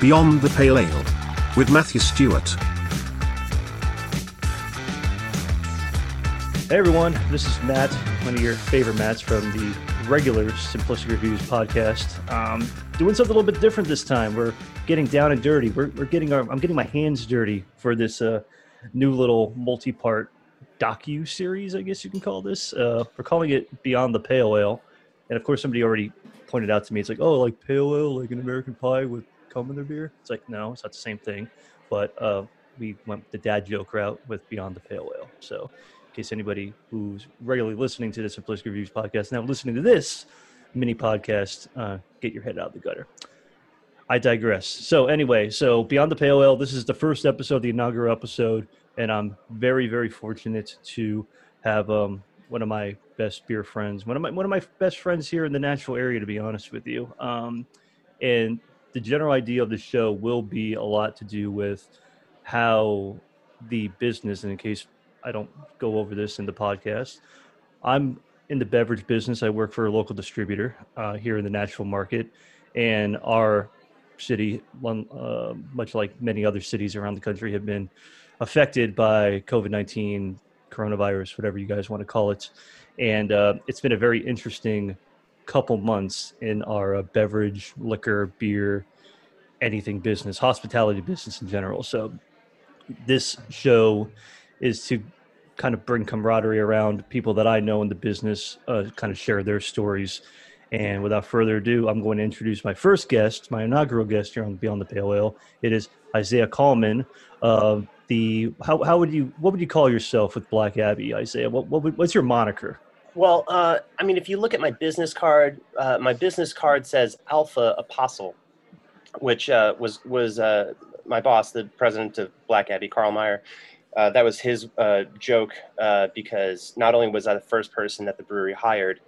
Beyond the Pale Ale. With Matthew Stewart. Hey everyone, this is Matt, one of your favorite Matts from the regular Simplistic Reviews podcast. Um, doing something a little bit different this time. We're getting down and dirty. We're, we're getting our, I'm getting my hands dirty for this uh, new little multi-part docu series, I guess you can call this. Uh, we're calling it Beyond the Pale Ale, and of course, somebody already pointed out to me, it's like, oh, like pale ale, like an American pie with cum in their beer. It's like, no, it's not the same thing. But uh, we went the dad joke route with Beyond the Pale Ale. So, in case anybody who's regularly listening to the Simplistic Reviews podcast now listening to this mini podcast, uh, get your head out of the gutter. I digress. So anyway, so Beyond the Pale Ale, this is the first episode, the inaugural episode, and I'm very, very fortunate to have um, one of my best beer friends, one of my one of my best friends here in the Nashville area, to be honest with you. Um, and the general idea of the show will be a lot to do with how the business, and in case I don't go over this in the podcast, I'm in the beverage business. I work for a local distributor uh, here in the Nashville market, and our city, uh, much like many other cities around the country, have been affected by COVID 19, coronavirus, whatever you guys want to call it. And uh, it's been a very interesting couple months in our uh, beverage, liquor, beer, anything business, hospitality business in general. So this show is to kind of bring camaraderie around people that I know in the business, uh, kind of share their stories. And without further ado, I'm going to introduce my first guest, my inaugural guest here on Beyond the Pale Ale. It is Isaiah Kallman. Uh, the how, how would you what would you call yourself with Black Abbey, Isaiah? What, what what's your moniker? Well, uh, I mean, if you look at my business card, uh, my business card says Alpha Apostle, which uh, was was uh, my boss, the president of Black Abbey, Carl Meyer. Uh, that was his uh, joke because not only was I the first person that the brewery hired,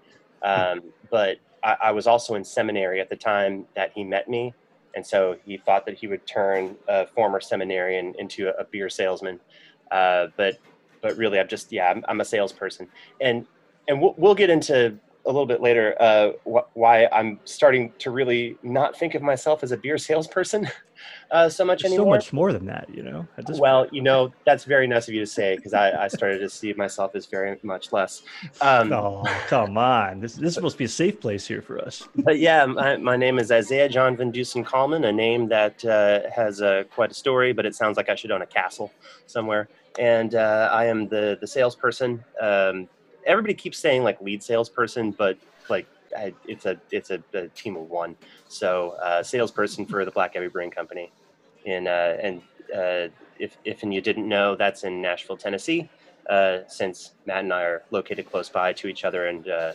um, but I, I, was also in seminary at the time that he met me, and so he thought that he would turn a former seminarian into a, a beer salesman. but but really, I'm just yeah, I'm, I'm a salesperson, and and we'll, we'll get into a little bit later uh, wh- why I'm starting to really not think of myself as a beer salesperson uh, so much There's anymore. So much more than that, you know. well, point. you know, that's very nice of you to say because I, I, started to see myself as very much less. Um, oh, come on! This this is supposed to be a safe place here for us. But yeah, my, my name is Isaiah John Van Dusen Kallman, a name that uh, has uh, quite a story, but it sounds like I should own a castle somewhere. And uh, I am the the salesperson. Um, everybody keeps saying like lead salesperson, but like it's a it's a, a team of one. So uh, salesperson for the Black Abbey Brewing Company, in uh, and uh, if if and you didn't know, that's in Nashville, Tennessee. Uh, since Matt and I are located close by to each other, and uh,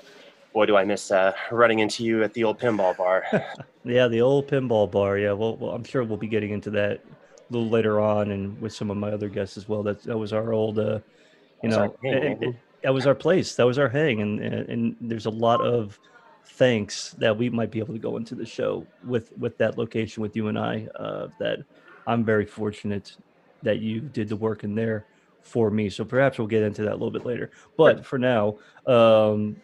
boy, do I miss uh, running into you at the old pinball bar. yeah, the old pinball bar. Yeah, well, well, I'm sure we'll be getting into that a little later on, and with some of my other guests as well. That that was our old, uh you know, that was our place. That was our hang, and, and, and there's a lot of thanks that we might be able to go into the show with with that location with you and I. Uh, that I'm very fortunate that you did the work in there for me. So perhaps we'll get into that a little bit later. But for now, um,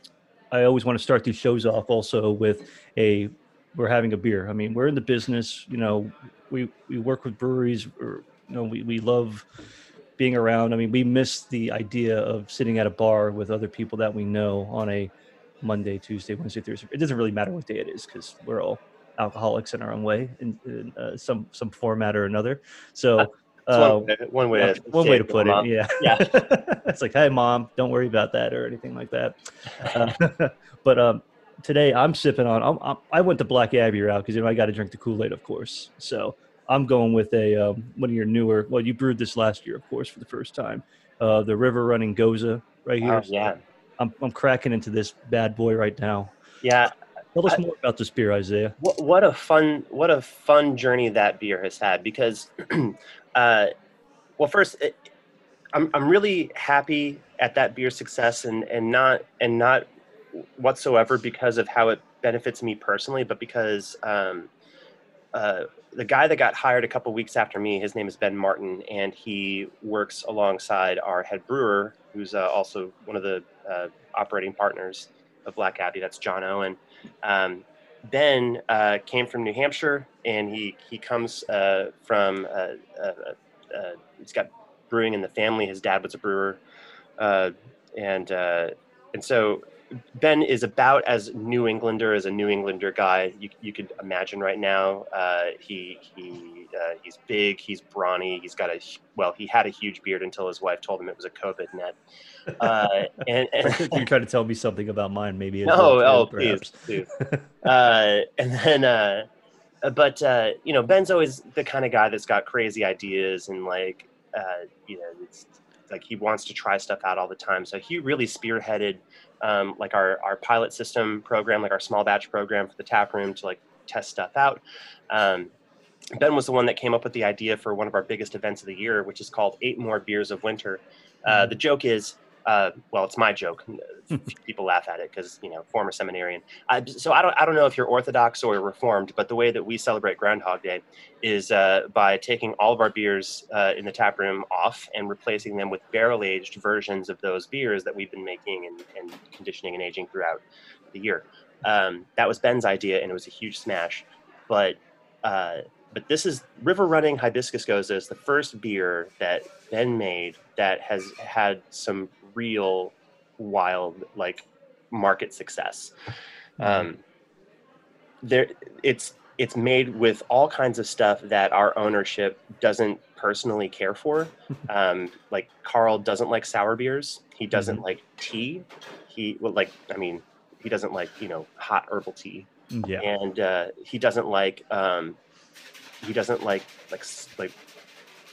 I always want to start these shows off also with a we're having a beer. I mean, we're in the business. You know, we we work with breweries. Or, you know, we we love being around. I mean, we miss the idea of sitting at a bar with other people that we know on a Monday, Tuesday, Wednesday, Thursday. It doesn't really matter what day it is because we're all alcoholics in our own way in, in uh, some some format or another. So. Uh, one, one, way, to, one way to put it, yeah. Yeah, it's like, hey, mom, don't worry about that or anything like that. Uh, but um, today I'm sipping on. I'm, I'm, i went the Black Abbey route because you know I got to drink the Kool Aid, of course. So I'm going with a um, one of your newer. Well, you brewed this last year, of course, for the first time. Uh, the River Running Gose right here. Oh, yeah. I'm I'm cracking into this bad boy right now. Yeah. Tell us I, more about this beer, Isaiah. What, what, a fun what a fun journey that beer has had because, uh, well, first, it, I'm I'm really happy at that beer success and and not and not whatsoever because of how it benefits me personally, but because um, uh, the guy that got hired a couple weeks after me, his name is Ben Martin, and he works alongside our head brewer, who's uh, also one of the uh, operating partners of Black Abbey. That's John Owen. Um, Ben uh, came from New Hampshire, and he he comes uh, from uh, uh, he's got brewing in the family. His dad was a brewer, and and so Ben is about as New Englander as a New Englander guy you, you could imagine right now. Uh, he he uh, he's big, he's brawny, he's got a well, he had a huge beard until his wife told him it was a COVID net. Uh, and, and You're trying to tell me something about mine, maybe. no, well, oh too, please, please. uh, and then, uh, uh, but uh, you know, Ben's always the kind of guy that's got crazy ideas and like, uh, you know, it's like he wants to try stuff out all the time. So he really spearheaded um, like our our pilot system program, like our small batch program for the tap room to like test stuff out. Um, Ben was the one that came up with the idea for one of our biggest events of the year, which is called Eight More Beers of Winter. Uh, the joke is, uh, well, it's my joke. People laugh at it because you know, former seminarian. Uh, so I don't, I don't know if you're Orthodox or Reformed, but the way that we celebrate Groundhog Day is uh, by taking all of our beers uh, in the tap room off and replacing them with barrel aged versions of those beers that we've been making and, and conditioning and aging throughout the year. Um, that was Ben's idea, and it was a huge smash. But uh, but this is River Running Hibiscus Gose is the first beer that Ben made that has had some real wild like market success. Um, there, it's it's made with all kinds of stuff that our ownership doesn't personally care for. Um, like Carl doesn't like sour beers. He doesn't like tea. He well, like I mean, he doesn't like you know hot herbal tea Yeah. and uh, he doesn't like um, he doesn't like like like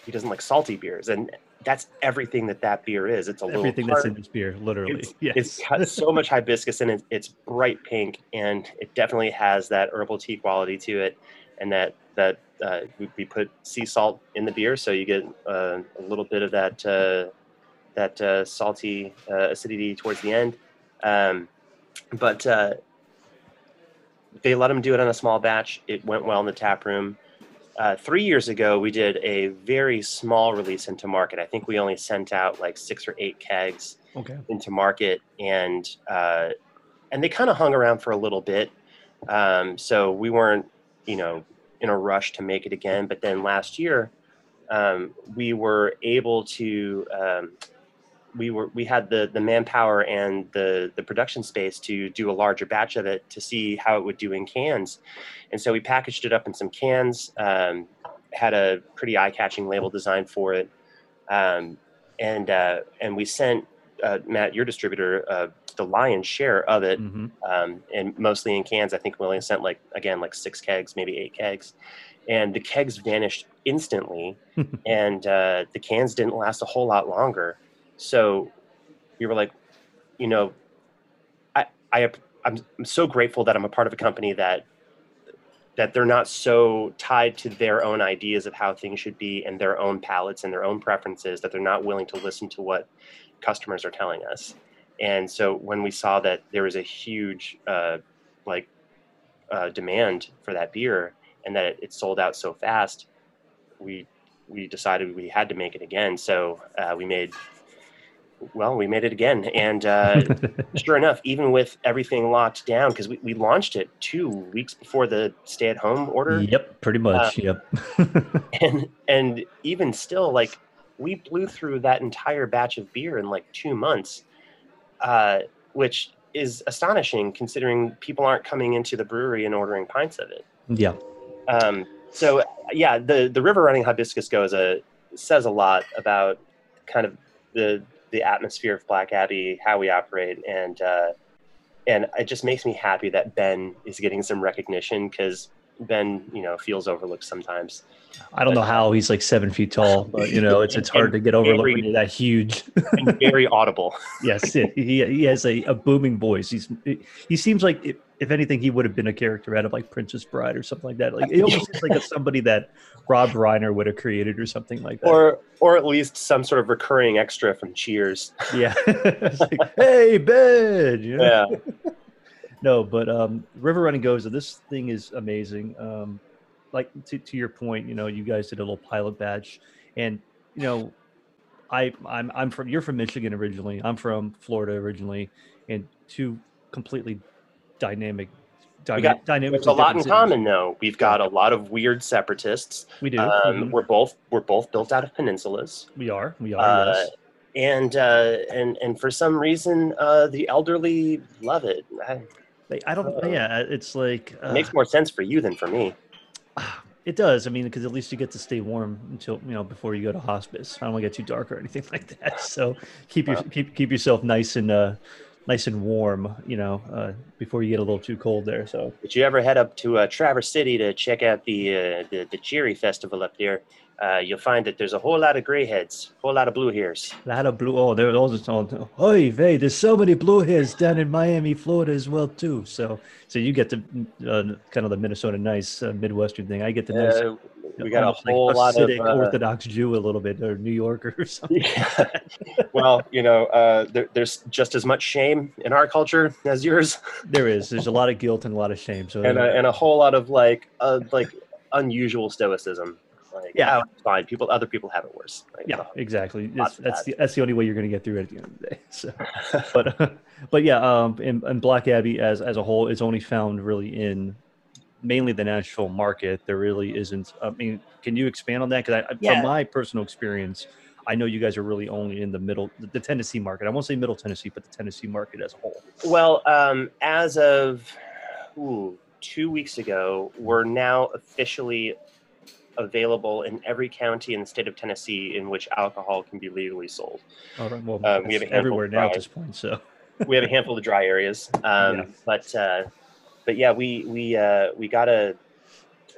he doesn't like salty beers, and that's everything that that beer is. It's a little Everything that's in this beer, literally. It's, yes. it's got so much hibiscus in it. It's bright pink, and it definitely has that herbal tea quality to it, and that that uh, we, we put sea salt in the beer, so you get uh, a little bit of that uh, that uh, salty uh, acidity towards the end. Um, but uh, they let him do it on a small batch. It went well in the tap room. Uh, three years ago, we did a very small release into market. I think we only sent out like six or eight kegs okay. into market and uh, and they kind of hung around for a little bit um, so we weren't you know in a rush to make it again but then last year um, we were able to um, we were we had the the manpower and the the production space to do a larger batch of it to see how it would do in cans. And so we packaged it up in some cans um, had a pretty eye-catching label design for it. Um, and uh, and we sent uh, Matt, your distributor, uh, the lion's share of it, hmm um, and mostly in cans. I think we only sent like again like six kegs, maybe eight kegs, and the kegs vanished instantly, and uh, the cans didn't last a whole lot longer. So we were like, you know, I I I'm, I'm so grateful that I'm a part of a company that that they're not so tied to their own ideas of how things should be and their own palates and their own preferences that they're not willing to listen to what customers are telling us. And so when we saw that there was a huge uh, like uh, demand for that beer and that it, it sold out so fast, we we decided we had to make it again. So uh, we made well, we made it again, and uh, sure enough, even with everything locked down, because we, we launched it two weeks before the stay-at-home order, Yep, pretty much. yep. and and even still, like we blew through that entire batch of beer in like two months, uh, which is astonishing considering people aren't coming into the brewery and ordering pints of it. yeah. Um, so yeah, the the river running hibiscus gose, says a lot about kind of the the atmosphere of Black Abbey, how we operate, and uh, and it just makes me happy that Ben is getting some recognition because Ben, you know, feels overlooked sometimes. I don't know how he's like seven feet tall, but you know, it's it's hard to get overlooked when you're that huge. and very audible. yes, he he has a, a booming voice. He's he seems like if, if anything, he would have been a character out of like Princess Bride or something like that. Like it almost seems like somebody that Rob Reiner would have created or something like that. or or at least some sort of recurring extra from Cheers. yeah, like, hey Ben, you know? Yeah, no, but um, River Running Gose. This thing is amazing. Um, like to, to your point, you know, you guys did a little pilot batch, and you know, I I'm I'm from you're from Michigan originally. I'm from Florida originally, and two completely dynamic dyna- got- dynamic It's a lot in common, though. We've got a lot of weird separatists. We do. Um, Mhm. we're both we're both built out of peninsulas, we are. We are. uh, yes. and uh, and and for some reason, uh, the elderly love it. I- Like, I don't. uh, yeah, it's like It uh, makes more sense for you than for me. It does. I mean, because at least you get to stay warm until you know before you go to hospice. I don't want to get too dark or anything like that. So keep your keep keep yourself nice and uh, nice and warm. You know, uh, before you get a little too cold there. So Did you ever head up to uh, Traverse City to check out the uh, the, the Cherry Festival up there? Uh, you'll find that there's a whole lot of gray heads, whole lot of blue hairs. a lot of blue. Oh, there all the all. Oh, hey, there's so many blue hairs down in Miami, Florida as well too. So so you get the uh, kind of the Minnesota nice uh, Midwestern thing. I get the nice. We got a almost like whole lot of uh, Orthodox Jew a little bit, or New Yorker or something. Yeah. well, you know, uh, there, there's just as much shame in our culture as yours, There is. There's a lot of guilt and a lot of shame. So and a, and a whole lot of like uh, like unusual stoicism. Like, Yeah. "Oh, it's fine. People, other people have it worse. Like, yeah, oh, exactly. That's that. the that's the only way you're going to get through it at the end of the day. So, but but yeah, um, and, and Black Abbey as as a whole is only found really in mainly the Nashville market. There really isn't. I mean, can you expand on that? Because Yeah. from my personal experience, I know you guys are really only in the middle, the, Tennessee market. I won't say Middle Tennessee, but the Tennessee market as a whole. Well, um, as of ooh, two weeks ago, we're now officially available in every county in the state of Tennessee in which alcohol can be legally sold. All right. Well, Uh, we have everywhere now at this point. So we have a handful of dry areas, um, Yeah. but uh, but yeah, we we uh, we got a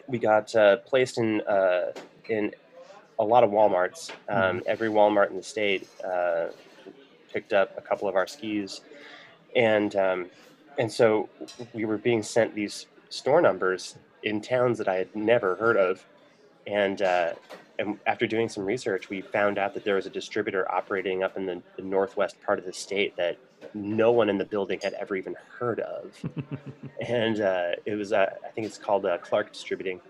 we got uh, placed in uh, in a lot of WalMarts. Um, Every Walmart in the state uh, picked up a couple of our SKUs, and um, and so we were being sent these store numbers in towns that I had never heard of, and. Uh, and after doing some research, we found out that there was a distributor operating up in the, the northwest part of the state that no one in the building had ever even heard of. and uh, it was, uh, I think it's called uh, Clark Distributing.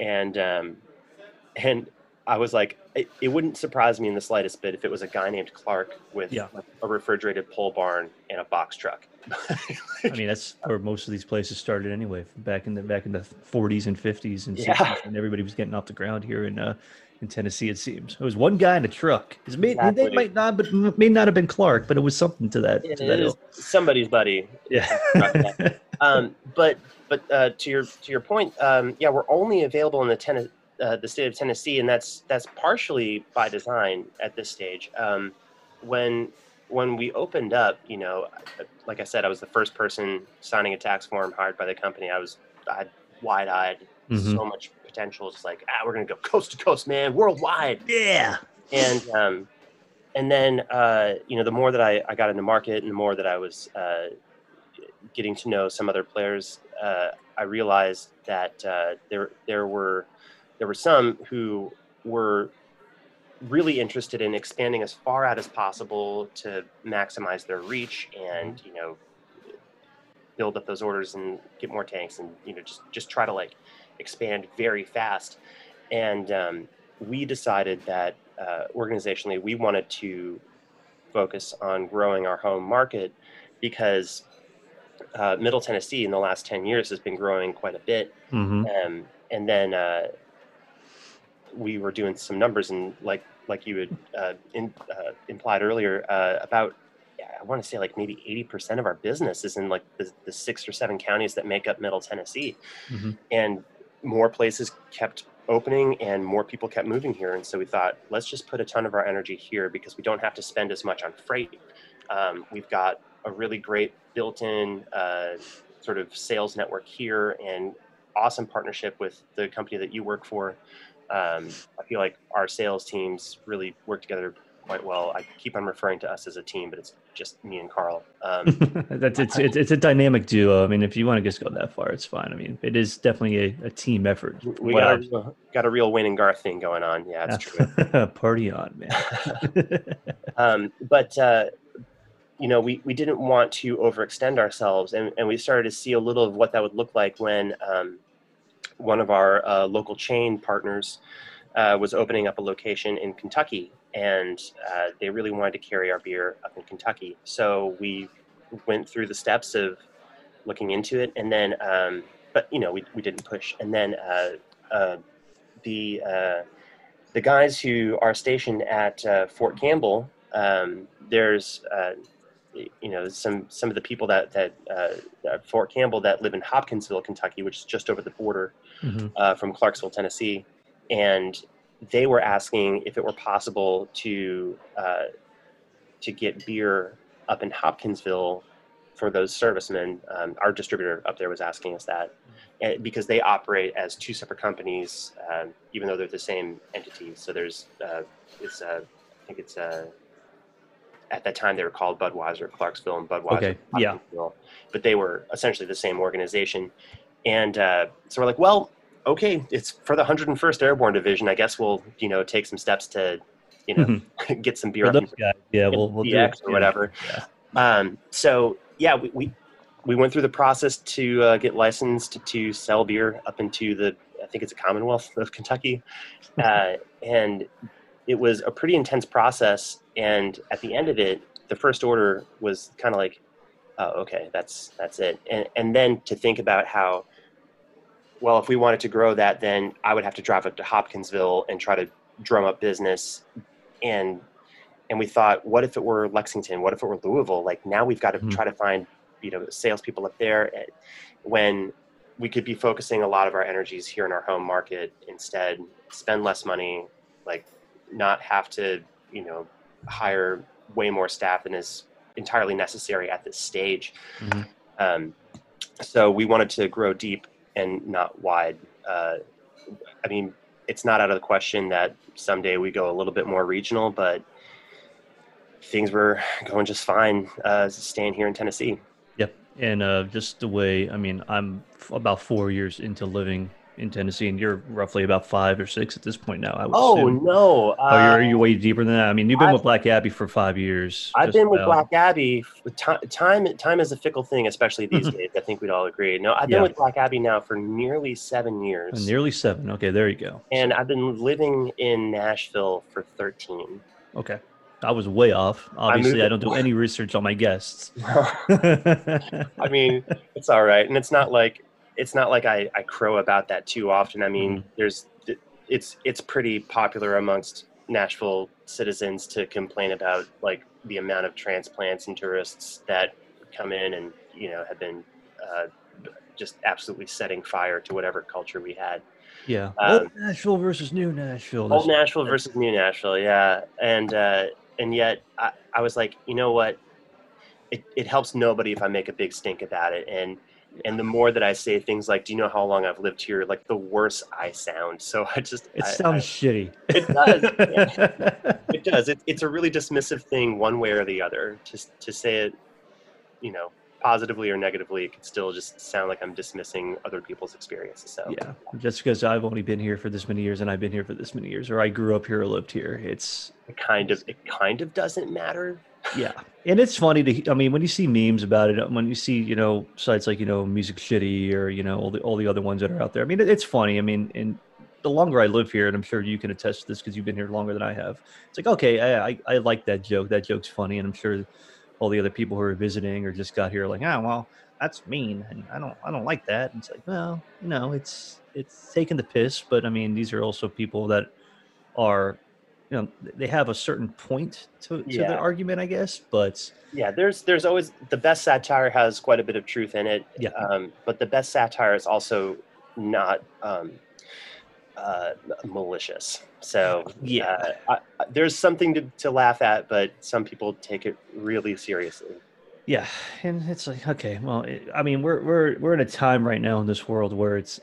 And, um, and I was like, it, it wouldn't surprise me in the slightest bit if it was a guy named Clark with Yeah. a refrigerated pole barn and a box truck. I mean, that's where most of these places started anyway, back in the back in the 40s and 50s and 60s, Yeah. and everybody was getting off the ground here in uh, in Tennessee. It seems it was one guy in a truck. It may, They might not, but may not have been Clark, but it was something to that. It to that is ilk. somebody's buddy. Yeah. um, but but uh, to your to your point, um, yeah, we're only available in the Tenn- uh, the state of Tennessee, and that's that's partially by design at this stage. Um, when when we opened up, you know, like I said, I was the first person signing a tax form hired by the company. I was I wide eyed, Mhm. so much potential. It's like ah, we're gonna go coast to coast, man, worldwide yeah. and um, and then uh, you know the more that I, I got in the market and the more that I was uh, getting to know some other players, uh, I realized that uh, there there were there were some who were really interested in expanding as far out as possible to maximize their reach and you know build up those orders and get more tanks and you know just just try to like expand very fast. And um, we decided that uh, organizationally we wanted to focus on growing our home market because uh, middle tennessee in the last 10 years has been growing quite a bit. Hmm um, and then uh, we were doing some numbers and like like you had uh, in, uh, implied earlier uh, about I want to say like maybe 80% of our business is in like the, the six or seven counties that make up middle Tennessee. hmm And more places kept opening and more people kept moving here. And so we thought, let's just put a ton of our energy here because we don't have to spend as much on freight. Um, we've got a really great built in uh, sort of sales network here and awesome partnership with the company that you work for. Um, I feel like our sales teams really work together quite well. I keep on referring to us as a team, but it's just me and Carl. Um, That's it's, it's it's a dynamic duo. I mean, if you want to just go that far, it's fine. I mean, it is definitely a, a team effort. we got a, I've- got a real Wayne and Garth thing going on. Yeah, that's true. Party on, man. um, but uh, you know we, we didn't want to overextend ourselves and, and we started to see a little of what that would look like when um, one of our uh, local chain partners uh, was opening up a location in kentucky and uh, they really wanted to carry our beer up in kentucky so we went through the steps of looking into it, and then um, but you know we we didn't push, and then uh, uh, the uh, the guys who are stationed at uh, Fort Campbell, um, there's uh, you know some some of the people that that uh, at Fort Campbell that live in Hopkinsville, Kentucky, which is just over the border Mhm. uh, from Clarksville, Tennessee, and they were asking if it were possible to uh, to get beer up in Hopkinsville for those servicemen. Um, our distributor up there was asking us that and because they operate as two separate companies, um, even though they're the same entity. So there's uh, it's uh, I think it's uh, at that time they were called Budweiser Clarksville and Budweiser Okay, yeah. Hopkinsville, but they were essentially the same organization. And uh, so we're like, well, okay, it's for the 101st Airborne Division. I guess we'll you know take some steps to you know get some beer up guys, yeah, we'll, we'll do it. or yeah. whatever. Yeah. Um, so yeah, we, we we went through the process to uh, get licensed to sell beer up into the I think it's a Commonwealth of Kentucky, uh, and it was a pretty intense process. And at the end of it, the first order was kind of like, oh, okay, that's that's it. And and then to think about how, well, if we wanted to grow that, then I would have to drive up to Hopkinsville and try to drum up business, and and we thought, what if it were Lexington? What if it were Louisville? Like now we've got to Mhm. try to find you know salespeople up there, eh, when we could be focusing a lot of our energies here in our home market instead. Spend less money, like not have to you know hire way more staff than is entirely necessary at this stage. Mhm. Um, so we wanted to grow deep and not wide. Uh, I mean, it's not out of the question that someday we go a little bit more regional, but things were going just fine uh, staying here in Tennessee. Yep. And uh, just the way, I mean, I'm f- about four years into living in Tennessee, and you're roughly about five or six at this point now. I would Oh assume. no! Oh, you're, are uh, you way deeper than that? I mean, you've been I've- with Black Abbey for five years. I've been with about. Black Abbey. ti- Time time is a fickle thing, especially these days. I think we'd all agree. No, I've been Yeah. with Black Abbey now for nearly seven years, Nearly seven. Okay, there you go. and I've been living in Nashville for thirteen. Okay. I was way off. Obviously, I, moved- don't do any research on my guests. I mean, it's all right, and it's not like it's not like I, I crow about that too often. I mean, Mm-hmm. there's it's it's pretty popular amongst Nashville citizens to complain about like the amount of transplants and tourists that come in and you know have been uh, just absolutely setting fire to whatever culture we had. yeah. Um, Old Nashville versus New Nashville. Old Nashville versus New Nashville, yeah, and uh, and yet I, I was like, you know what, it, it helps nobody if I make a big stink about it, and and the more that I say things like, do you know how long I've lived here? Like the worse I sound. So I just It I- sounds shitty. It does, I, it does. It, it's a really dismissive thing, one way or the other. Just to say it, you know, positively or negatively, it could still just sound like I'm dismissing other people's experiences. So yeah. Just because I've only been here for this many years and I've been here for this many years, or I grew up here or lived here. It's it kind of it kind of doesn't matter. Yeah. And it's funny to i mean when you see memes about it when you see you know sites like you know music shitty or you know all the all the other ones that are out there i mean it's funny. I mean and the longer i live here and i'm sure you can attest to this because you've been here longer than i have it's like okay I, I i like that joke. That joke's funny and i'm sure all the other people who are visiting or just got here are like ah well that's mean and i don't i don't like that. And it's like well you know it's it's taking the piss but i mean these are also people that are you know they have a certain point to, to Yeah. their argument i guess but Yeah, there's there's always the best satire has quite a bit of truth in it. Yeah. Um, but the best satire is also not um, uh, malicious. So Yeah. uh, I, I- there's something to, to laugh at, but some people take it really seriously. Yeah, and it's like okay, well, it, I mean, we're we're we're in a time right now in this world where it's,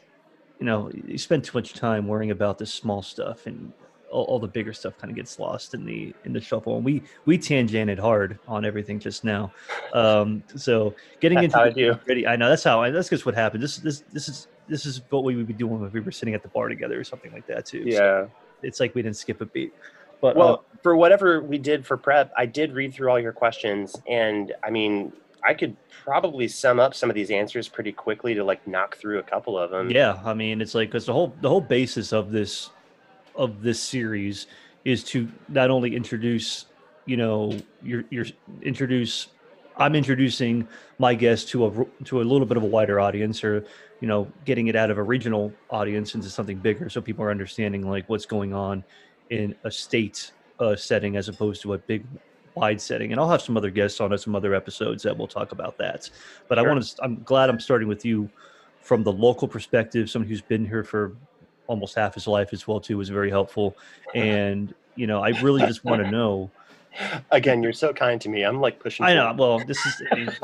you know, you spend too much time worrying about this small stuff, and all, all the bigger stuff kind of gets lost in the in the shuffle. And we we tangented hard on everything just now, um, so getting That's into the do. nitty-gritty- I know that's how I, that's just what happened. This this this is this is what we would be doing if we were sitting at the bar together or something like that too. So Yeah. it's like we didn't skip a beat. But uh, Well, for whatever we did for prep, I did read through all your questions, and I mean, I could probably sum up some of these answers pretty quickly to like knock through a couple of them. yeah i mean it's like because the whole the whole basis of this of this series is to not only introduce you know your your introduce I'm introducing my guest to a to a little bit of a wider audience, or you know, getting it out of a regional audience into something bigger, so people are understanding like what's going on in a state uh, setting as opposed to a big wide setting. And I'll have some other guests on some other episodes that will talk about that. But sure. I want to. I'm glad I'm starting with you from the local perspective, someone who's been here for almost half his life as well too was very helpful. And you know, I really just want to know Again, you're so kind to me. I'm like pushing. I know. Well, this is. I mean,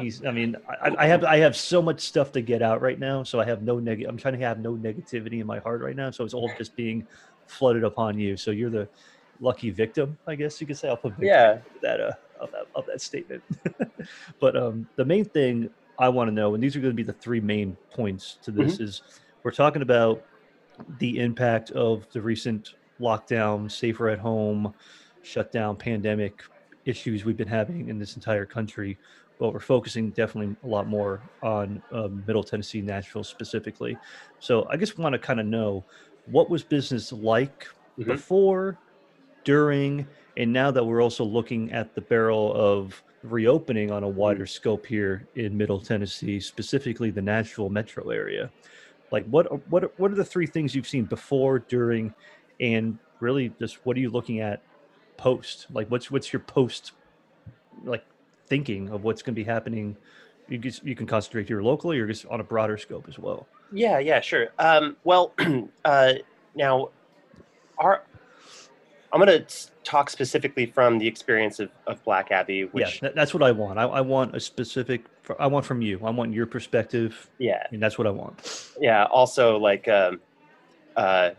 this, I, mean I, I, have I have so much stuff to get out right now, so I have no negative. I'm trying to have no negativity in my heart right now, so it's all just being flooded upon you. So you're the lucky victim, I guess you could say. I'll put yeah that uh of that, of that statement. but um, the main thing I want to know, and these are going to be the three main points to this, mm-hmm. is we're talking about the impact of the recent lockdown, safer at home shutdown pandemic issues we've been having in this entire country but we're focusing definitely a lot more on um, middle tennessee nashville specifically so i just want to kind of know what was business like mm-hmm. before during and now that we're also looking at the barrel of reopening on a mm-hmm. wider scope here in middle tennessee specifically the nashville metro area like what what what are the three things you've seen before during and really just what are you looking at post? Like, what's what's your post like thinking of what's going to be happening? You can, you can concentrate here locally or just on a broader scope as well. Yeah, yeah, sure. Um, well, uh, now our I'm going to talk specifically from the experience of, of Black Abbey. Which, yeah, that's what I want. I, I, want a specific. I want from you. I want your perspective. Yeah, and that's what I want. Yeah. Also, like, um, uh,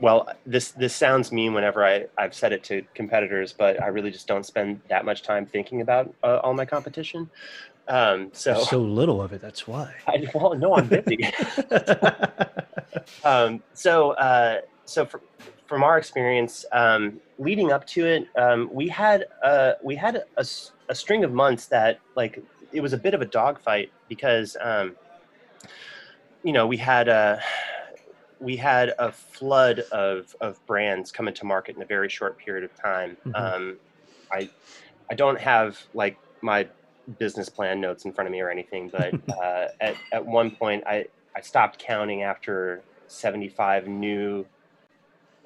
well, this this sounds mean whenever I I've said it to competitors, but I really just don't spend that much time thinking about uh, all my competition. Um, so There's so little of it. That's why. I, well, no, I'm busy. um, so uh, so for, from our experience, um, leading up to it, um, we had uh, we had a, a, string of months that like it was a bit of a dogfight because um, you know we had a uh, we had a flood of, of brands coming to market in a very short period of time. Mm-hmm. Um, I I don't have like my business plan notes in front of me or anything, but uh, at at one point I I stopped counting after 75 new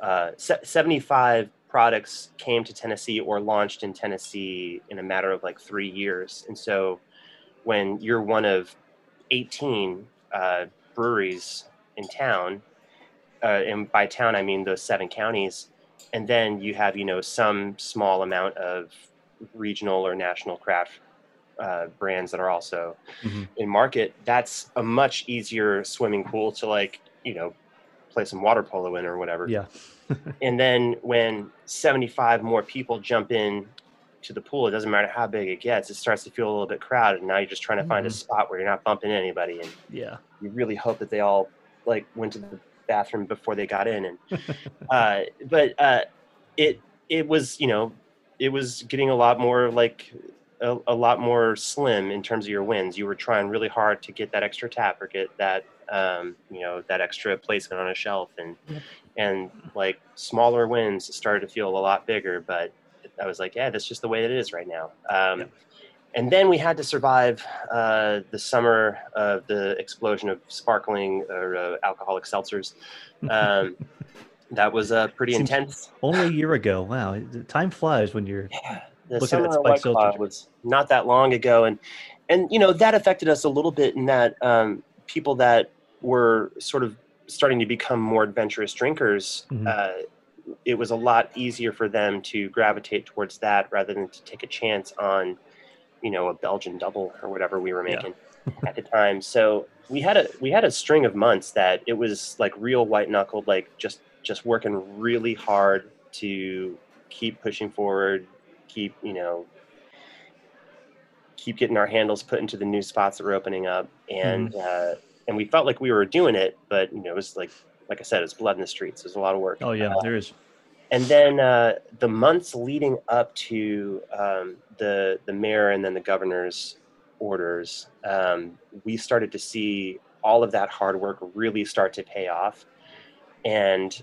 uh, 75 products came to Tennessee or launched in Tennessee in a matter of like three years, and so when you're one of 18 uh, breweries in town uh, and by town I mean those seven counties, and then you have you know some small amount of regional or national craft uh, brands that are also mm-hmm. in market. That's a much easier swimming pool to like you know play some water polo in or whatever. Yeah. and then when 75 more people jump in to the pool, it doesn't matter how big it gets, it starts to feel a little bit crowded. And now you're just trying to find mm-hmm. a spot where you're not bumping anybody. And yeah, you really hope that they all like went to the bathroom before they got in and uh, but uh, it it was you know it was getting a lot more like a, a, lot more slim in terms of your wins you were trying really hard to get that extra tap or get that um, you know that extra placement on a shelf. And and like smaller wins started to feel a lot bigger but i was like yeah that's just the way it is right now. Um, yeah. and then we had to survive uh, the summer of the explosion of sparkling or uh, alcoholic seltzers. Um, that was uh, pretty Seems intense. Only a year ago. Wow, time flies when you're yeah, the looking summer at White Claw was not that long ago, and and you know that affected us a little bit in that um, people that were sort of starting to become more adventurous drinkers. Mm-hmm. Uh, it was a lot easier for them to gravitate towards that rather than to take a chance on you know a Belgian double or whatever we were making yeah. at the time. So we had a we had a string of months that it was like real white knuckled, like just just working really hard to keep pushing forward, keep you know keep getting our handles put into the new spots that were opening up, and mm. uh, and we felt like we were doing it, but you know it was like like I said, it's blood in the streets. There's a lot of work. Oh yeah, uh, there is and then uh, the months leading up to um, the the mayor and then the governor's orders, um, we started to see all of that hard work really start to pay off, and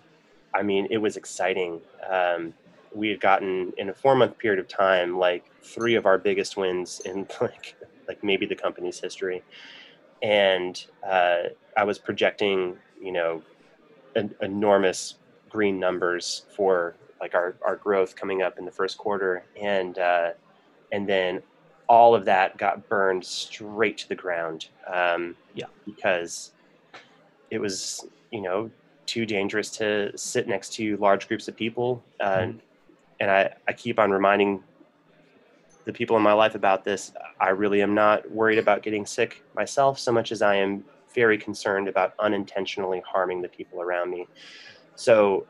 I mean it was exciting. Um, we had gotten in a four month period of time like three of our biggest wins in like like maybe the company's history, and uh, I was projecting you know an enormous green numbers for like our, our growth coming up in the first quarter and uh, and then all of that got burned straight to the ground um, Yeah. because it was you know too dangerous to sit next to large groups of people uh, Mhm. And I, I keep on reminding the people in my life about this i really am not worried about getting sick myself so much as i am very concerned about unintentionally harming the people around me so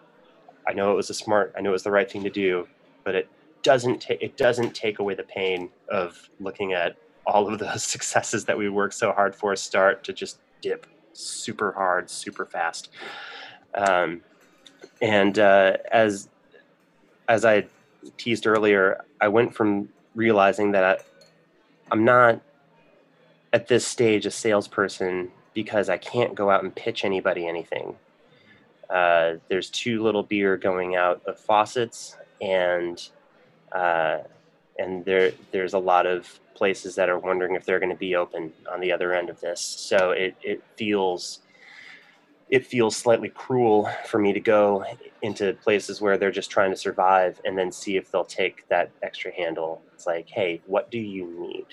I know it was a smart, I know it was the right thing to do, but it doesn't take it doesn't take away the pain of looking at all of those successes that we worked so hard for start to just dip super hard, super fast. Um, and uh, as as I teased earlier, I went from realizing that I'm not at this stage a salesperson because I can't go out and pitch anybody anything. Uh, there's too little beer going out of faucets, and uh, and there there's a lot of places that are wondering if they're going to be open on the other end of this. So it it feels it feels slightly cruel for me to go into places where they're just trying to survive and then see if they'll take that extra handle. It's like, hey, what do you need?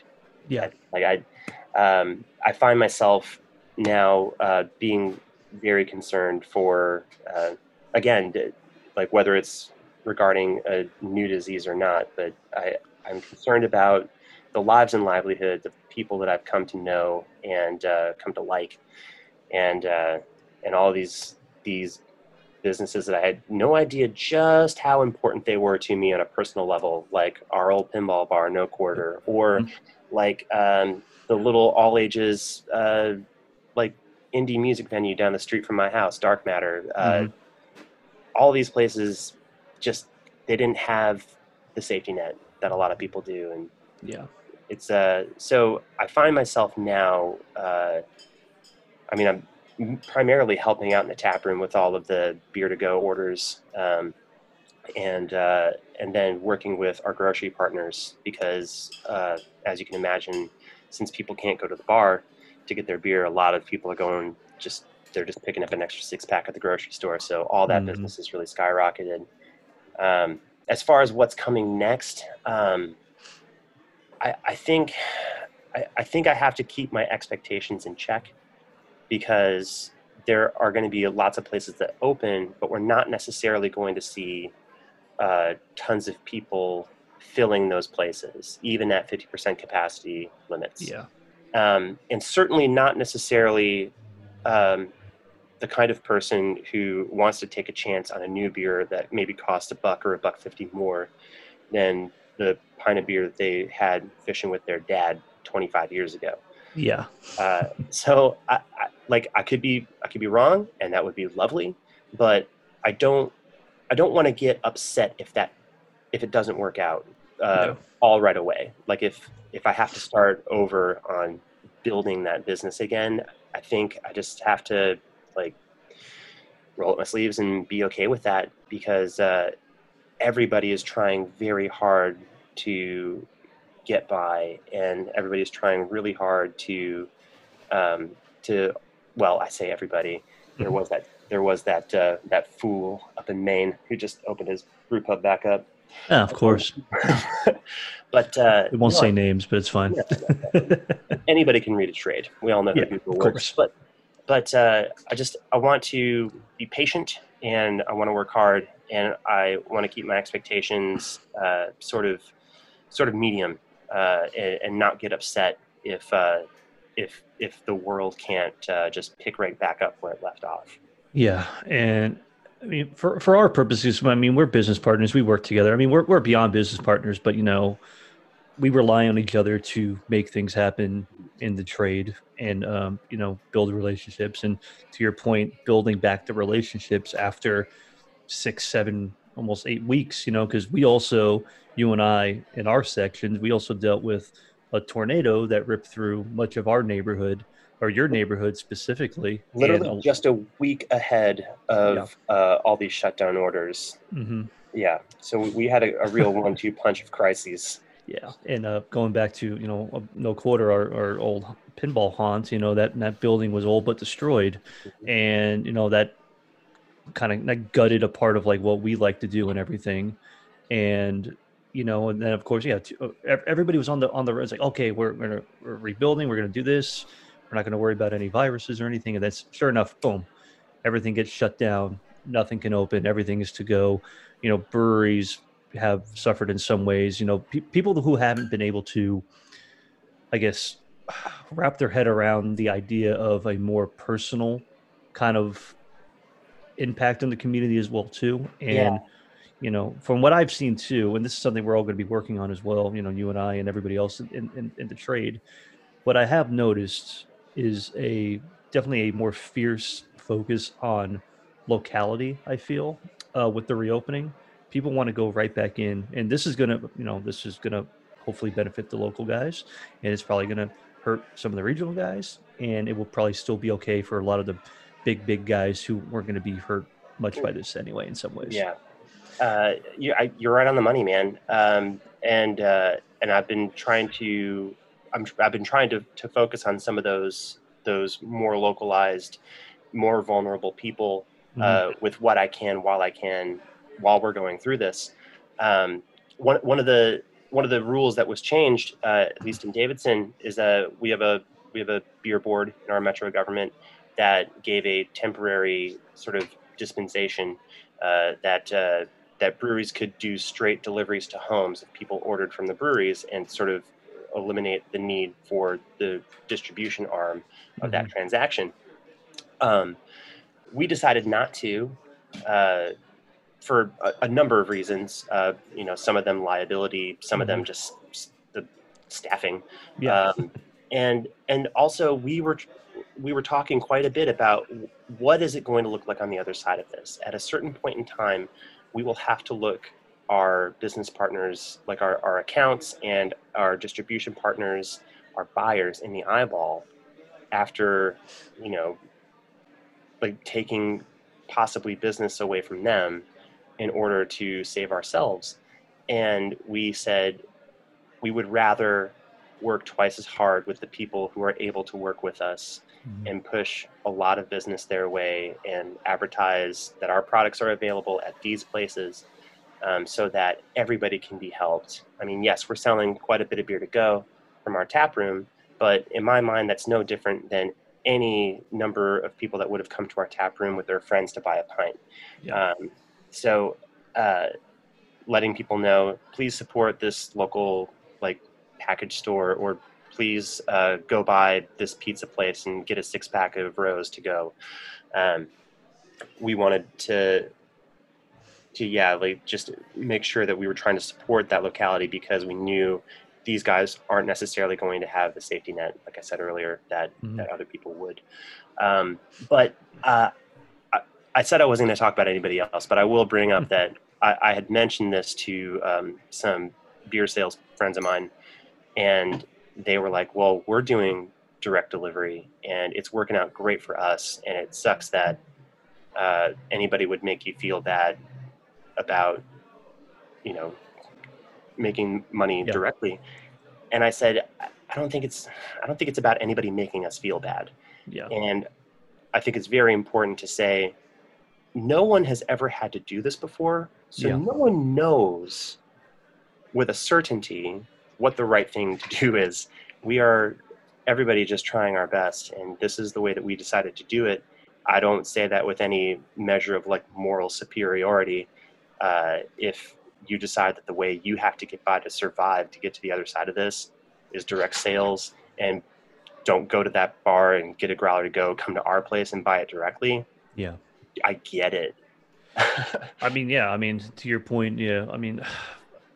Yeah. like I, um, I find myself now uh, being very concerned for, uh, again, like whether it's regarding a new disease or not, but I, I'm concerned about the lives and livelihood of people that I've come to know and uh, come to like, and uh, and all these these businesses that I had no idea just how important they were to me on a personal level, like our old pinball bar, No Quarter, or Mhm. like um, the little all ages uh, like indie music venue down the street from my house, Dark Matter. Uh, Mhm. All these places just they didn't have the safety net that a lot of people do, and Yeah. it's uh so I find myself now. Uh, I mean, I'm primarily helping out in the tap room with all of the beer to go orders, um, and uh, and then working with our grocery partners because, uh, as you can imagine, since people can't go to the bar to get their beer, a lot of people are going just they're just picking up an extra six pack at the grocery store. So all that Mhm. business is really skyrocketed. Um, as far as what's coming next, um, I, I think I, I think I have to keep my expectations in check because there are going to be lots of places that open, but we're not necessarily going to see uh, tons of people filling those places, even at 50% capacity limits. Yeah. Um, and certainly not necessarily um, the kind of person who wants to take a chance on a new beer that maybe costs a buck or a buck fifty more than the pint of beer that they had fishing with their dad 25 years ago. Yeah. Uh, so I, I, like I could be I could be wrong, and that would be lovely, but I don't I don't want to get upset if that if it doesn't work out uh, No. all right away. Like if if I have to start over on building that business again, I think I just have to like roll up my sleeves and be okay with that because uh, everybody is trying very hard to get by, and everybody is trying really hard to um, to well, I say everybody. There Mhm. was that there was that uh, that fool up in Maine who just opened his brew pub back up. Yeah, of course. but uh, It won't no, say names, but it's fine. anybody can read a trade. We all know Yeah, how Google works. But but uh, I just I want to be patient and I want to work hard and I want to keep my expectations uh, sort of sort of medium uh, and, and not get upset if uh, if if the world can't uh, just pick right back up where it left off. Yeah, and I mean, for for our purposes, I mean, we're business partners. We work together. I mean, we're we're beyond business partners, but you know, we rely on each other to make things happen in the trade, and um, you know, build relationships. And to your point, building back the relationships after six, seven, almost eight weeks. You know, because we also, you and I, in our sections, we also dealt with a tornado that ripped through much of our neighborhood or your neighborhood specifically. Literally and just a week ahead of uh, all these shutdown orders. Mhm. Yeah. So we- had a, a real one-two punch of crises. Yeah, and uh, going back to you know uh, no quarter our, our old pinball haunt, you know that that building was all but destroyed, and you know that kind of that gutted a part of like what we like to do and everything, and you know and then of course yeah uh, ev- everybody was on the on the it's like okay we're we're, we're rebuilding we're gonna do this. We're not gonna worry about any viruses or anything. And that's sure enough boom everything gets shut down. Nothing can open. Everything is to go. You know breweries have suffered in some ways. You know, pe- people who haven't been able to, I guess, wrap their head around the idea of a more personal kind of impact on the community as well too. And Yeah. you know, from what I've seen too, and this is something we're all going to be working on as well. You know, you and I and everybody else in, in, in the trade. What I have noticed is a definitely a more fierce focus on locality. I feel uh, with the reopening people want to go right back in and this is going to you know this is going to hopefully benefit the local guys and it's probably going to hurt some of the regional guys and it will probably still be okay for a lot of the big big guys who weren't going to be hurt much by this anyway in some ways Yeah, uh, you, I, you're right on the money, man. Um, and uh, and I've been trying to, I'm, I've been trying to, to focus on some of those those more localized, more vulnerable people Mhm. uh, with what I can while I can while we're going through this. Um, one one of the one of the rules that was changed, uh, at least in Davidson, is that we have a we have a beer board in our metro government that gave a temporary sort of dispensation uh, that uh, that breweries could do straight deliveries to homes if people ordered from the breweries and sort of eliminate the need for the distribution arm of that transaction. Um, we decided not to uh, for a, a number of reasons. Uh, you know, some of them liability, some of them just s- the staffing yeah um, and and also we were we were talking quite a bit about what is it going to look like on the other side of this. At a certain point in time we will have to look our business partners like our, our accounts and our distribution partners our buyers in the eyeball after you know like taking possibly business away from them in order to save ourselves. And we said we would rather work twice as hard with the people who are able to work with us Mhm. and push a lot of business their way and advertise that our products are available at these places um, so that everybody can be helped. I mean, yes, we're selling quite a bit of beer to go from our tap room, but in my mind, that's no different than any number of people that would have come to our tap room with their friends to buy a pint. Yeah. Um, so, uh, letting people know, please support this local like package store, or please uh, go by this pizza place and get a six pack of Rose to go. Um, we wanted to to yeah like just make sure that we were trying to support that locality because we knew these guys aren't necessarily going to have the safety net like i said earlier that Mhm. that other people would um, but uh, I, I said i wasn't going to talk about anybody else but i will bring up that I, I had mentioned this to um, some beer sales friends of mine and they were like well we're doing direct delivery and it's working out great for us and it sucks that uh, anybody would make you feel bad about you know making money Yeah. directly and i said "I- don't think it's i don't think it's about anybody making us feel bad yeah and i think it's very important to say no one has ever had to do this before so Yeah. no one knows with a certainty what the right thing to do is we are everybody just trying our best and this is the way that we decided to do it i don't say that with any measure of like moral superiority uh, if you decide that the way you have to get by to survive to get to the other side of this is direct sales and don't go to that bar and get a growler to go come to our place and buy it directly yeah i get it I mean, yeah. I mean, to your point, yeah. I mean,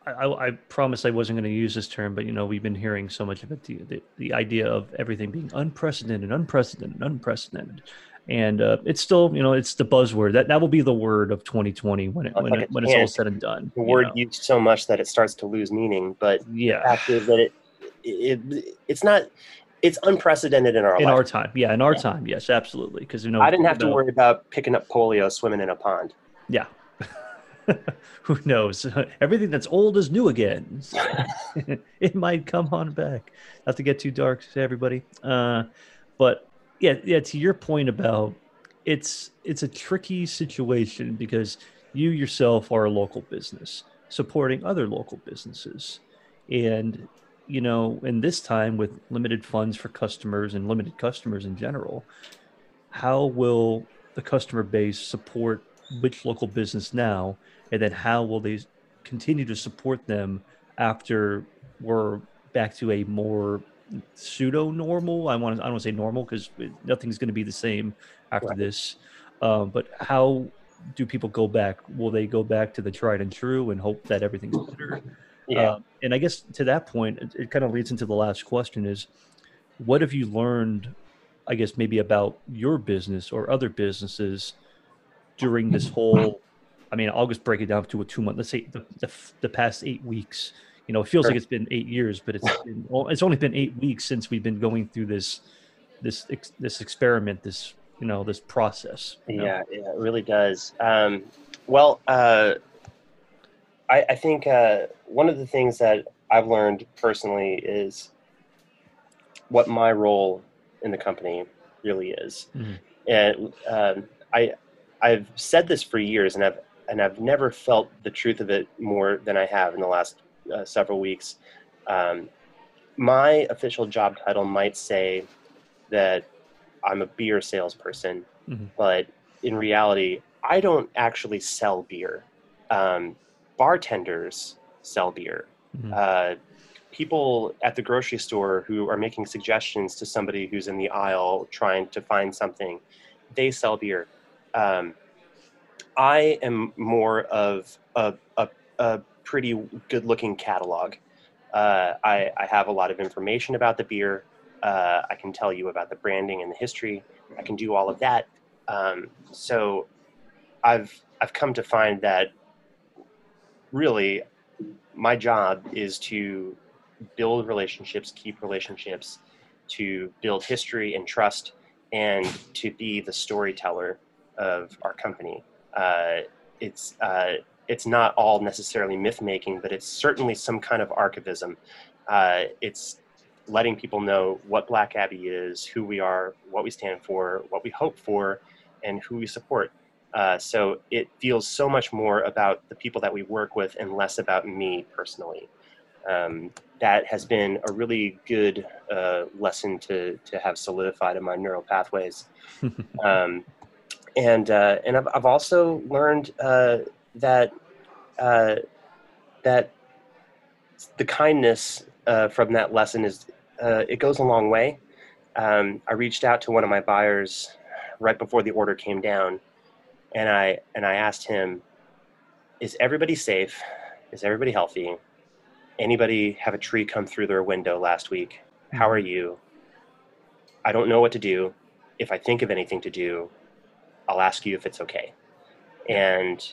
I, I, I I wasn't going to use this term, but you know, we've been hearing so much of it. The, the, the idea of everything being unprecedented, unprecedented, unprecedented, and uh, it's still, you know, it's the buzzword. That that will be the word of 2020 when it It's when like it, when it's all said and done. the word know? used so much that it starts to lose meaning but the yeah. fact is that it, it it's not it's unprecedented in our In life our time, yeah, in our Yeah. time, yes, absolutely. Because you know, i didn't have to the- worry about picking up polio swimming in a pond Yeah, Who knows? Everything that's old is new again. It might come on back. Not to get too dark to everybody. Uh, but yeah, yeah. To your point about it's it's a tricky situation because you yourself are a local business supporting other local businesses, and you know, in this time with limited funds for customers and limited customers in general, how will the customer base support which local business now, and then how will they continue to support them after we're back to a more pseudo normal? I want to, I don't want to say normal because nothing's going to be the same after right. this. Um, but how do people go back? Will they go back to the tried and true and hope that everything's better? Yeah. Uh, and I guess to that point, it, it kind of leads into the last question: is what have you learned? I guess maybe about your business or other businesses during this whole I mean, I'll just break it down to a two month. Let's say the, the, the past eight weeks. You know, it feels sure. like it's been eight years, but it's been, it's only been eight weeks since we've been going through this this this experiment, this you know this process. Yeah, yeah, it really does. Um, well, uh, I, I think uh, one of the things that I've learned personally is what my role in the company really is, mm-hmm. and um, I I've said this for years, and I've and I've never felt the truth of it more than I have in the last uh, several weeks. Um, my official job title might say that I'm a beer salesperson, mm-hmm. but in reality, I don't actually sell beer. Um, bartenders sell beer. Mm-hmm. Uh, people at the grocery store who are making suggestions to somebody who's in the aisle trying to find something, they sell beer. Um, I am more of a, a, a pretty good looking catalog. Uh, I, I, have a lot of information about the beer. Uh, I can tell you about the branding and the history. I can do all of that. Um, so I've I've come to find that really my job is to build relationships, keep relationships, to build history and trust, and to be the storyteller of our company. Uh, it's uh, it's not all necessarily myth making, but it's certainly some kind of archivism. Uh, it's letting people know what Black Abbey is, who we are, what we stand for, what we hope for, and who we support. Uh, so it feels so much more about the people that we work with and less about me personally. Um, that has been a really good uh, lesson to, to have solidified in my neural pathways. um, and uh, and I've, I've also learned uh, that uh, that the kindness uh, from that lesson is uh, it goes a long way. Um, I reached out to one of my buyers right before the order came down, and I and I asked him, "Is everybody safe? Is everybody healthy? Anybody have a tree come through their window last week? How are you? I don't know what to do. If I think of anything to do, I'll ask you if it's okay. And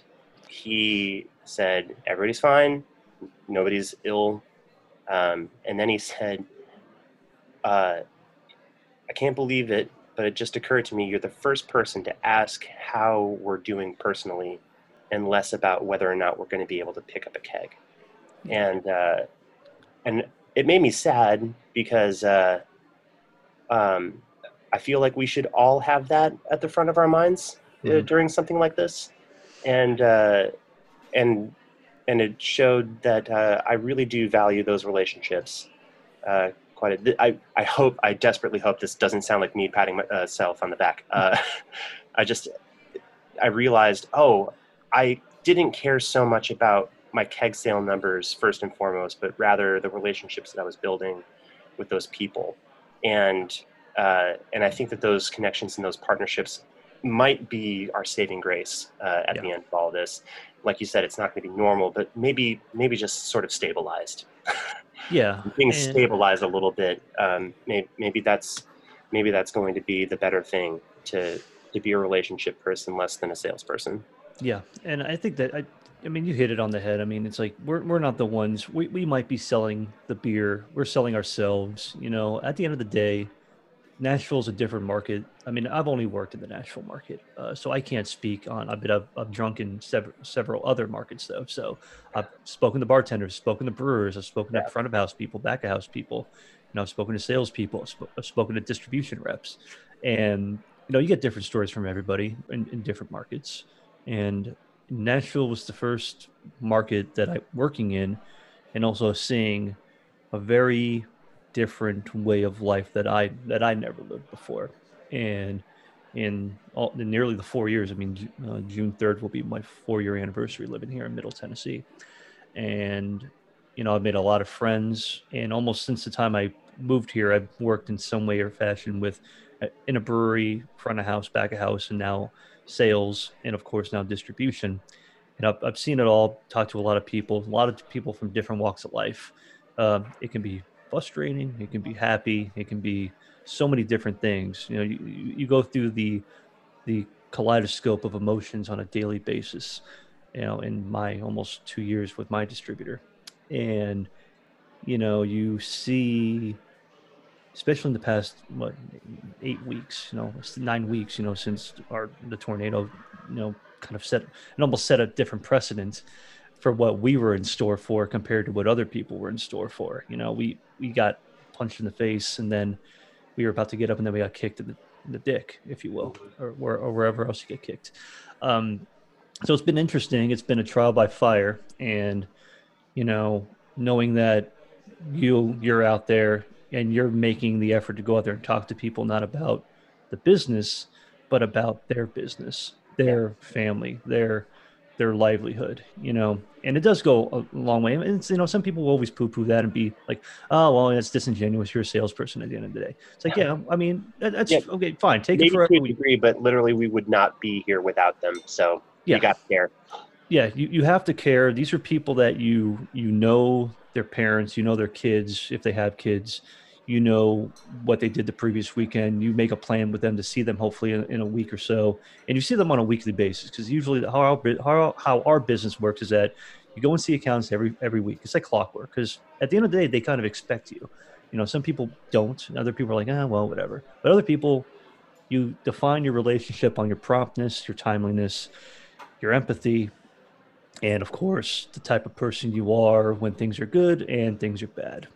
he said, everybody's fine. Nobody's ill. Um, and then he said, uh, I can't believe it, but it just occurred to me you're the first person to ask how we're doing personally and less about whether or not we're going to be able to pick up a keg. And, uh, and it made me sad because uh, um, I feel like we should all have that at the front of our minds uh, mm-hmm. during something like this, and uh, and and it showed that uh, I really do value those relationships uh, quite. A, I I hope I desperately hope this doesn't sound like me patting myself on the back. Uh, I just I realized oh I didn't care so much about my keg sale numbers first and foremost, but rather the relationships that I was building with those people, and uh, and I think that those connections and those partnerships might be our saving grace uh, at yeah. the end of all this. Like you said, it's not going to be normal, but maybe maybe just sort of stabilized. Yeah, things and... stabilize a little bit. Um, maybe, maybe that's maybe that's going to be the better thing to to be a relationship person less than a salesperson. Yeah, and I think that I, I mean, you hit it on the head. I mean, it's like we're we're not the ones. We we might be selling the beer. We're selling ourselves. You know, at the end of the day, Nashville's a different market. I mean, I've only worked in the Nashville market, uh, so I can't speak on. I've been I've, I've drunk in several several other markets though. So I've spoken to bartenders, spoken to brewers, I've spoken Yeah. to front of house people, back of house people. You know, I've spoken to salespeople, I've, sp- I've spoken to distribution reps, and you know, you get different stories from everybody in, in different markets. And Nashville was the first market that I working in, and also seeing a very different way of life that I that I never lived before. And in all in nearly the four years, I mean, uh, June third will be my four year anniversary living here in Middle Tennessee, and you know, I've made a lot of friends, and almost since the time I moved here, I've worked in some way or fashion with uh, in a brewery, front of house, back of house, and now sales, and of course now distribution. And I've, I've seen it all. Talked to a lot of people, a lot of people from different walks of life. Um, it can be frustrating. It can be happy. It can be so many different things. You know, you, you go through the the kaleidoscope of emotions on a daily basis. You know, in my almost two years with my distributor, and you know, you see, especially in the past what eight weeks, you know, nine weeks, you know, since our the tornado, you know, kind of set and almost set a different precedent for what we were in store for compared to what other people were in store for. You know, we we got punched in the face, and then we were about to get up, and then we got kicked in the, in the dick, if you will, or, where, or wherever else you get kicked. Um, so it's been interesting. It's been a trial by fire, and you know, knowing that you you're out there and you're making the effort to go out there and talk to people, not about the business, but about their business, their family, their their livelihood, you know, and it does go a long way. And it's, you know, some people will always poo poo that and be like, oh, well, that's disingenuous. You're a salesperson at the end of the day. It's like, yeah, I mean, that, that's Yeah. okay, fine. Take Maybe it for a degree, but literally we would not be here without them. So Yeah. you got to care. yeah you, you have to care these are people that you you know their parents you know their kids if they have kids you know what they did the previous weekend. You make a plan with them to see them hopefully in, in a week or so and you see them on a weekly basis because usually how our, how, how our business works is that you go and see accounts every every week. It's like clockwork because at the end of the day they kind of expect you. You know some people don't and other people are like ah well whatever. But other people you define your relationship on your promptness your timeliness your empathy and of course the type of person you are when things are good and things are bad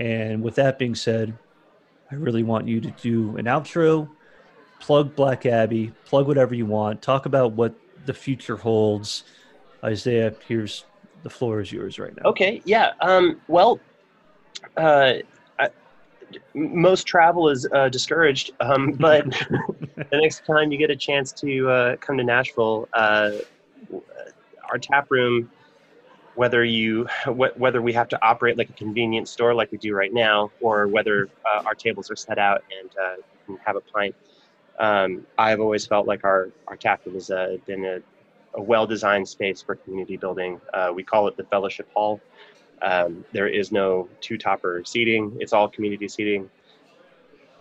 and with that being said i really want you to do an outro plug black abbey plug whatever you want talk about what the future holds isaiah here's the floor is yours right now Okay, yeah. Um, well, uh, most travel is uh, discouraged, um, but the next time you get a chance to uh, come to Nashville, uh, our tap room, whether you wh- whether we have to operate like a convenience store like we do right now, or whether uh, our tables are set out and uh, can have a pint, um, I've always felt like our our tap room has uh, been a, a well-designed space for community building. Uh, we call it the Fellowship Hall. Um, there is no two-topper seating; it's all community seating.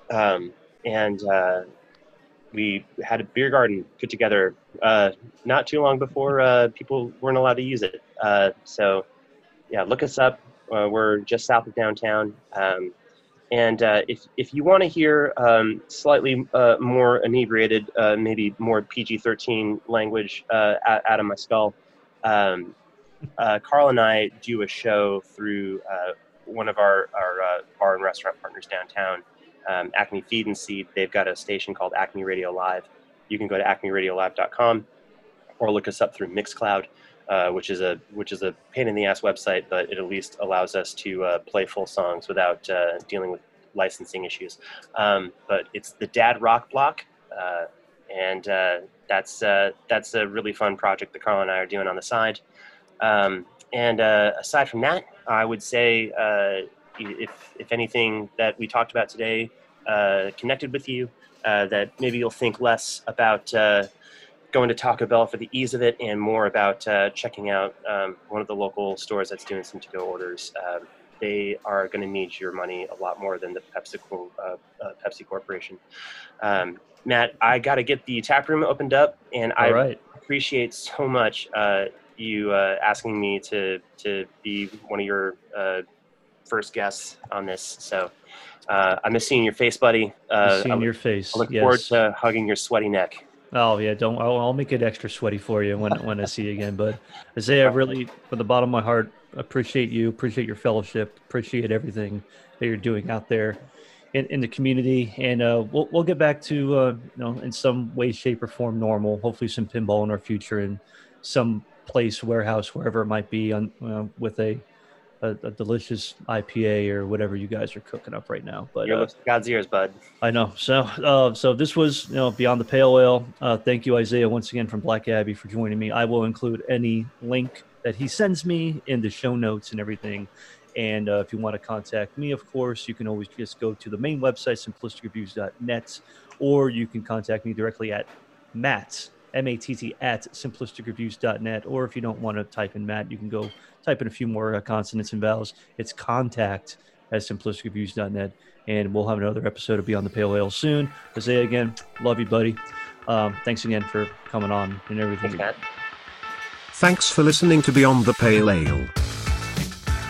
Um, and uh, we had a beer garden put together uh, not too long before uh, people weren't allowed to use it. Uh, so, yeah, look us up. Uh, we're just south of downtown. Um, and uh, if, if you want to hear um, slightly uh, more inebriated, maybe more PG 13 language out, of my skull, um, Carl and I do a show through one of our, our bar and restaurant partners downtown um, Acme Feed and Seed. They've got a station called Acme Radio Live. You can go to acmeradiolive.com or look us up through Mixcloud, uh, which is a which is a pain in the ass website, but it at least allows us to uh, play full songs without uh, dealing with licensing issues. Um, but it's the Dad Rock Block, uh, and uh, that's uh, that's a really fun project that Carl and I are doing on the side. Um, and aside from that, I would say if if anything that we talked about today uh, connected with you, uh, that maybe you'll think less about uh, going to Taco Bell for the ease of it and more about uh, checking out um, one of the local stores that's doing some to-go orders. Um, they are going to need your money a lot more than the PepsiCo uh, uh, Pepsi Corporation. Um, Matt, I got to get the tap room opened up, and I all right appreciate so much uh, you uh, asking me to to be one of your uh, first guests on this. So Uh, I miss seeing your face, buddy. Uh, Seeing your face. I look yes. forward to hugging your sweaty neck. Oh yeah, don't. I'll, I'll make it extra sweaty for you when when I see you again. But Isaiah, I really, from the bottom of my heart, appreciate you. Appreciate your fellowship. Appreciate everything that you're doing out there in, in the community. And uh, we'll we'll get back to uh, you know in some way, shape, or form normal. Hopefully, some pinball in our future in some place, warehouse, wherever it might be, on uh, with a, a a delicious IPA or whatever you guys are cooking up right now. But Your uh, God's ears, bud. I know. So, uh, so this was, you know, Beyond the Pale Ale. Uh, thank you, Isaiah, once again from Black Abbey for joining me. I will include any link that he sends me in the show notes and everything. And uh, if you want to contact me, of course, you can always just go to the main website, simplisticreviews.net, or you can contact me directly at Matt, M-A-T-T, at simplisticreviews.net. Or if you don't want to type in Matt, you can go type in a few more uh, consonants and vowels. It's contact at simplisticreviews.net and we'll have another episode of Beyond the Pale Ale soon. Isaiah, again, love you, buddy. Um, thanks again for coming on and everything. Thanks, Matt. Thanks for listening to Beyond the Pale Ale.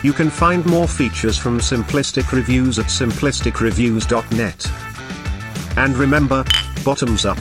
You can find more features from Simplistic Reviews at simplisticreviews.net. And remember, bottoms up.